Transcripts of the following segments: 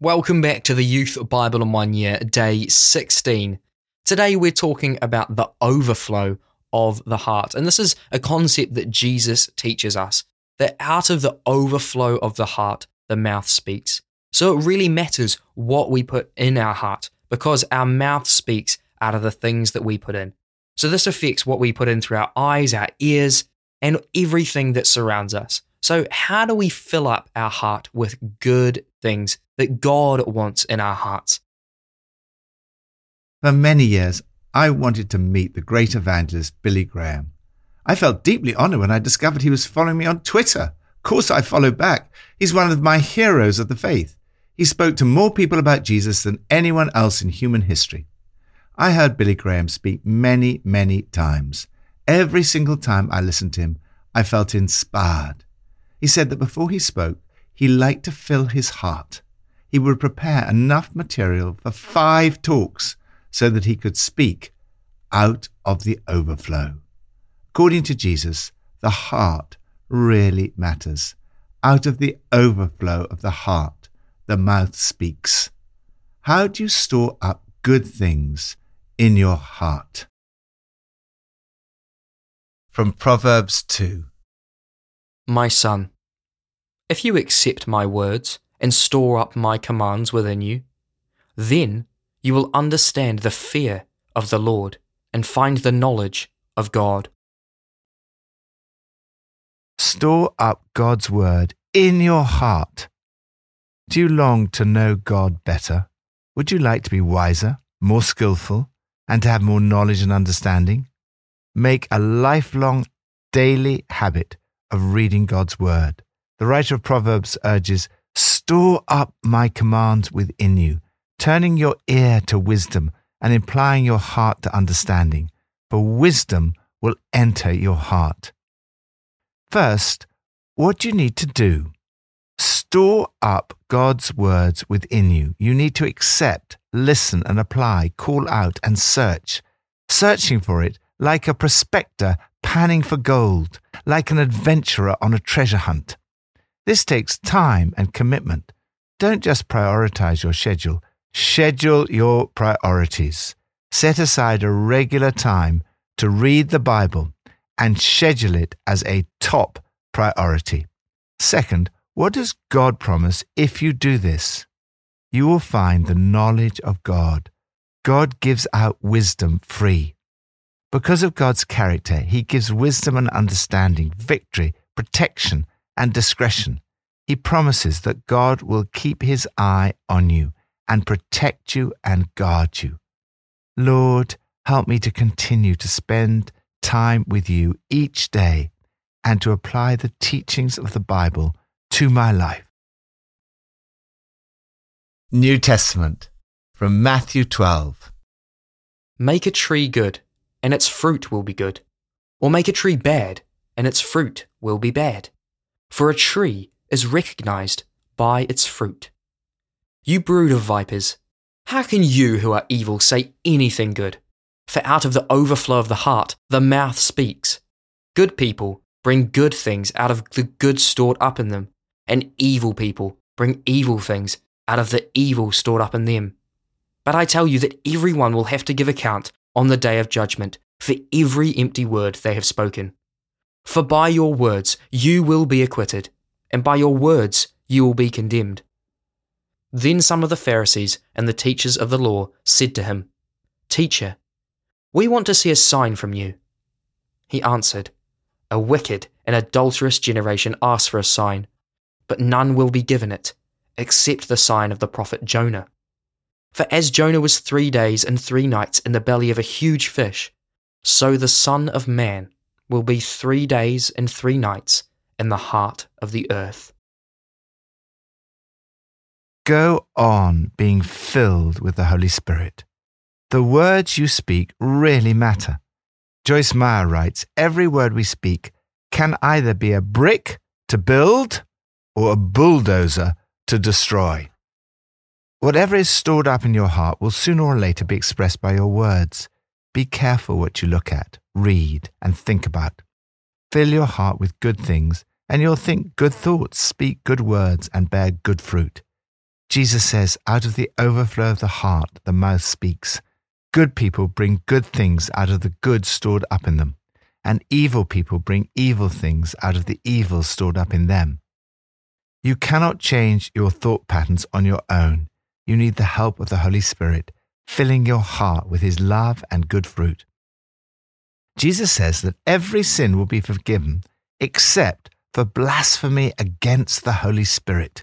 Welcome back to the Youth Bible in One Year, day 16. Today we're talking about the overflow of the heart. And this is a concept that Jesus teaches us that out of the overflow of the heart, the mouth speaks. So it really matters what we put in our heart because our mouth speaks out of the things that we put in. So this affects what we put in through our eyes, our ears, and everything that surrounds us. So, how do we fill up our heart with good things that God wants in our hearts? For many years, I wanted to meet the great evangelist Billy Graham. I felt deeply honored when I discovered he was following me on Twitter. Of course, I followed back. He's one of my heroes of the faith. He spoke to more people about Jesus than anyone else in human history. I heard Billy Graham speak many, many times. Every single time I listened to him, I felt inspired. He said that before he spoke, he liked to fill his heart. He would prepare enough material for five talks so that he could speak out of the overflow. According to Jesus, the heart really matters. Out of the overflow of the heart, the mouth speaks. How do you store up good things in your heart? From Proverbs 2 My son, if you accept my words and store up my commands within you, then you will understand the fear of the Lord and find the knowledge of God. Store up God's word in your heart. Do you long to know God better? Would you like to be wiser, more skillful, and to have more knowledge and understanding? Make a lifelong, daily habit of reading God's word. The writer of Proverbs urges, Store up my commands within you, turning your ear to wisdom and implying your heart to understanding, for wisdom will enter your heart. First, what do you need to do? Store up God's words within you. You need to accept, listen, and apply, call out, and search. Searching for it like a prospector panning for gold, like an adventurer on a treasure hunt. This takes time and commitment. Don't just prioritize your schedule, schedule your priorities. Set aside a regular time to read the Bible and schedule it as a top priority. Second, what does God promise if you do this? You will find the knowledge of God. God gives out wisdom free. Because of God's character, He gives wisdom and understanding, victory, protection, and discretion. He promises that God will keep His eye on you and protect you and guard you. Lord, help me to continue to spend time with you each day and to apply the teachings of the Bible to my life. New Testament from Matthew 12. Make a tree good, and its fruit will be good. Or make a tree bad, and its fruit will be bad. For a tree is recognized by its fruit. You brood of vipers, how can you who are evil say anything good? For out of the overflow of the heart, the mouth speaks. Good people bring good things out of the good stored up in them, and evil people bring evil things out of the evil stored up in them. But I tell you that everyone will have to give account on the day of judgment for every empty word they have spoken. For by your words you will be acquitted, and by your words you will be condemned. Then some of the Pharisees and the teachers of the law said to him, Teacher, we want to see a sign from you. He answered, A wicked and adulterous generation asks for a sign, but none will be given it, except the sign of the prophet Jonah. For as Jonah was three days and three nights in the belly of a huge fish, so the Son of Man will be three days and three nights in the heart of the earth. Go on being filled with the Holy Spirit. The words you speak really matter. Joyce Meyer writes Every word we speak can either be a brick to build or a bulldozer to destroy. Whatever is stored up in your heart will sooner or later be expressed by your words. Be careful what you look at, read, and think about. Fill your heart with good things, and you'll think good thoughts, speak good words, and bear good fruit. Jesus says, out of the overflow of the heart, the mouth speaks. Good people bring good things out of the good stored up in them, and evil people bring evil things out of the evil stored up in them. You cannot change your thought patterns on your own. You need the help of the Holy Spirit, filling your heart with His love and good fruit. Jesus says that every sin will be forgiven except for blasphemy against the Holy Spirit.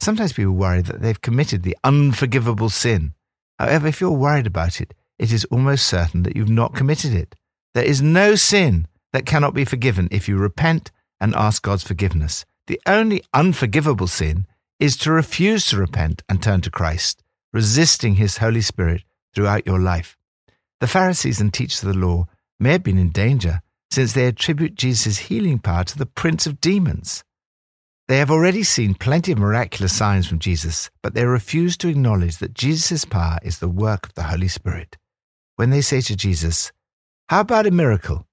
Sometimes people worry that they've committed the unforgivable sin. However, if you're worried about it, it is almost certain that you've not committed it. There is no sin that cannot be forgiven if you repent and ask God's forgiveness. The only unforgivable sin is to refuse to repent and turn to Christ, resisting His Holy Spirit throughout your life. The Pharisees and teachers of the law may have been in danger since they attribute Jesus' healing power to the prince of demons. They have already seen plenty of miraculous signs from Jesus, but they refuse to acknowledge that Jesus' power is the work of the Holy Spirit. When they say to Jesus, How about a miracle?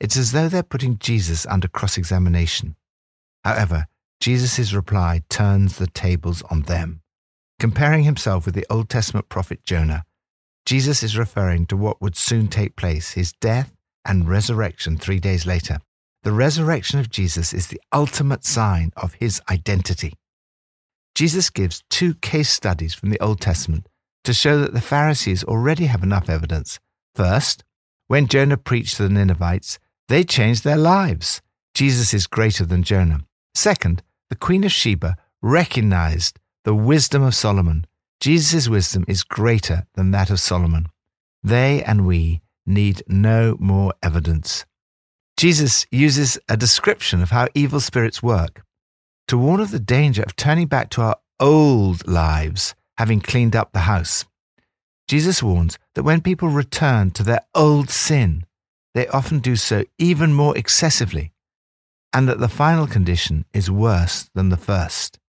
It's as though they're putting Jesus under cross examination. However, Jesus' reply turns the tables on them. Comparing himself with the Old Testament prophet Jonah, Jesus is referring to what would soon take place his death and resurrection three days later. The resurrection of Jesus is the ultimate sign of his identity. Jesus gives two case studies from the Old Testament to show that the Pharisees already have enough evidence. First, when Jonah preached to the Ninevites, they changed their lives. Jesus is greater than Jonah. Second, the Queen of Sheba recognized the wisdom of Solomon. Jesus' wisdom is greater than that of Solomon. They and we need no more evidence. Jesus uses a description of how evil spirits work to warn of the danger of turning back to our old lives, having cleaned up the house. Jesus warns that when people return to their old sin, they often do so even more excessively, and that the final condition is worse than the first.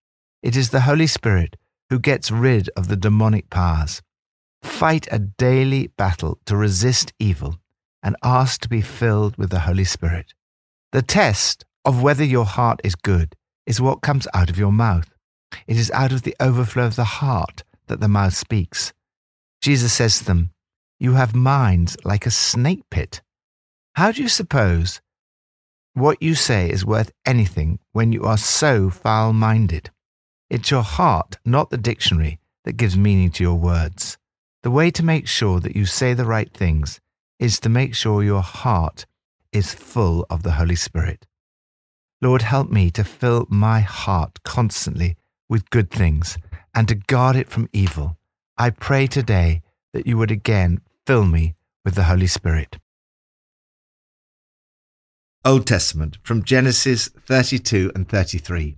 It is the Holy Spirit who gets rid of the demonic powers. Fight a daily battle to resist evil and ask to be filled with the Holy Spirit. The test of whether your heart is good is what comes out of your mouth. It is out of the overflow of the heart that the mouth speaks. Jesus says to them, You have minds like a snake pit. How do you suppose what you say is worth anything when you are so foul minded? It's your heart, not the dictionary, that gives meaning to your words. The way to make sure that you say the right things is to make sure your heart is full of the Holy Spirit. Lord, help me to fill my heart constantly with good things and to guard it from evil. I pray today that you would again fill me with the Holy Spirit. Old Testament from Genesis 32 and 33.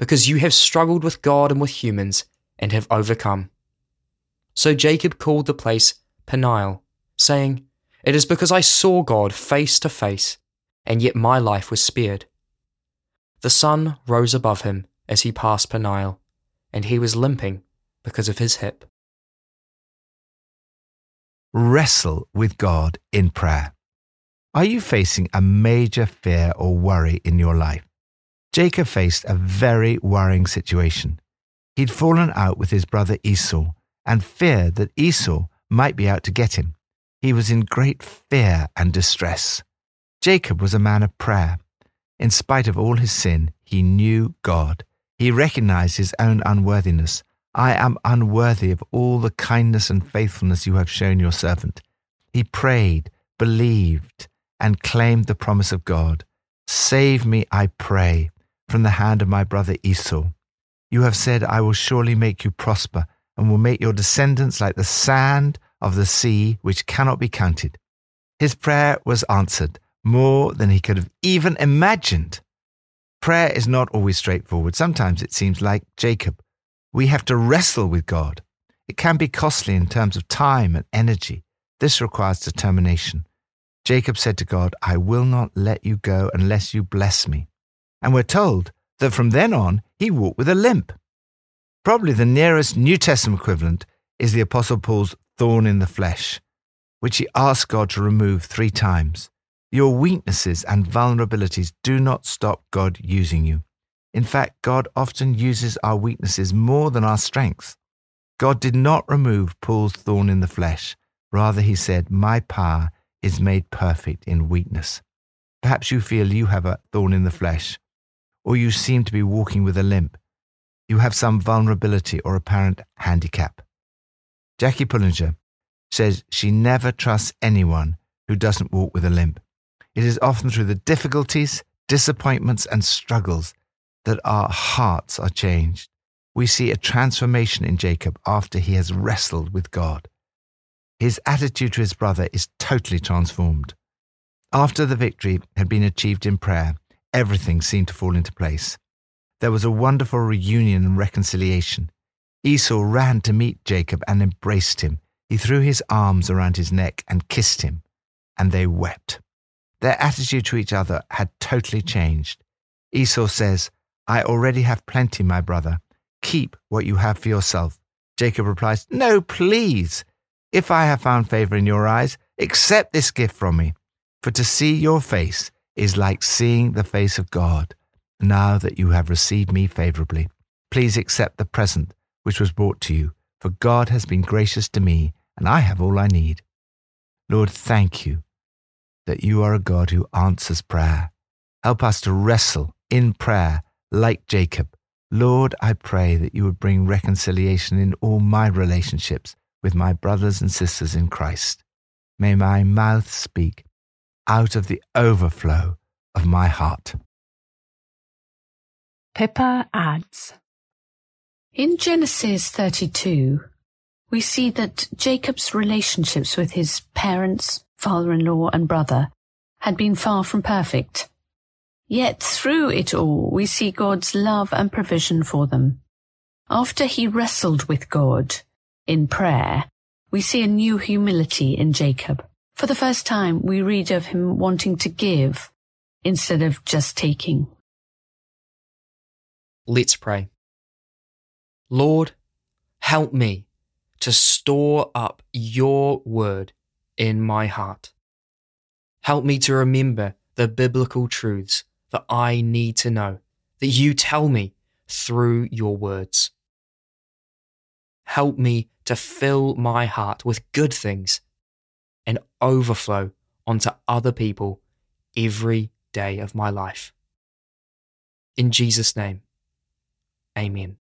because you have struggled with God and with humans and have overcome. So Jacob called the place Peniel, saying, it is because I saw God face to face, and yet my life was spared. The sun rose above him as he passed Peniel, and he was limping because of his hip. Wrestle with God in prayer. Are you facing a major fear or worry in your life? Jacob faced a very worrying situation. He'd fallen out with his brother Esau and feared that Esau might be out to get him. He was in great fear and distress. Jacob was a man of prayer. In spite of all his sin, he knew God. He recognized his own unworthiness. I am unworthy of all the kindness and faithfulness you have shown your servant. He prayed, believed, and claimed the promise of God. Save me, I pray, from the hand of my brother Esau. You have said, I will surely make you prosper and will make your descendants like the sand of the sea which cannot be counted. His prayer was answered more than he could have even imagined. Prayer is not always straightforward. Sometimes it seems like Jacob. We have to wrestle with God. It can be costly in terms of time and energy. This requires determination. Jacob said to God, I will not let you go unless you bless me. And we're told that from then on, he walked with a limp. Probably the nearest New Testament equivalent is the Apostle Paul's thorn in the flesh, which he asked God to remove three times. Your weaknesses and vulnerabilities do not stop God using you. In fact, God often uses our weaknesses more than our strengths. God did not remove Paul's thorn in the flesh. Rather, he said, My power is made perfect in weakness. Perhaps you feel you have a thorn in the flesh, or you seem to be walking with a limp. You have some vulnerability or apparent handicap. Jackie Pullinger says she never trusts anyone who doesn't walk with a limp. It is often through the difficulties, disappointments, and struggles that our hearts are changed. We see a transformation in Jacob after he has wrestled with God. His attitude to his brother is totally transformed. After the victory had been achieved in prayer, everything seemed to fall into place. There was a wonderful reunion and reconciliation. Esau ran to meet Jacob and embraced him. He threw his arms around his neck and kissed him, and they wept. Their attitude to each other had totally changed. Esau says, I already have plenty, my brother. Keep what you have for yourself. Jacob replies, No, please. If I have found favor in your eyes, accept this gift from me. For to see your face is like seeing the face of God. Now that you have received me favorably, please accept the present which was brought to you, for God has been gracious to me, and I have all I need. Lord, thank you that you are a God who answers prayer. Help us to wrestle in prayer like Jacob. Lord, I pray that you would bring reconciliation in all my relationships with my brothers and sisters in Christ. May my mouth speak out of the overflow of my heart. Pippa adds In Genesis 32, we see that Jacob's relationships with his parents, father in law, and brother had been far from perfect. Yet through it all, we see God's love and provision for them. After he wrestled with God in prayer, we see a new humility in Jacob. For the first time, we read of him wanting to give instead of just taking. Let's pray. Lord, help me to store up your word in my heart. Help me to remember the biblical truths that I need to know, that you tell me through your words. Help me to fill my heart with good things and overflow onto other people every day of my life. In Jesus' name, amen.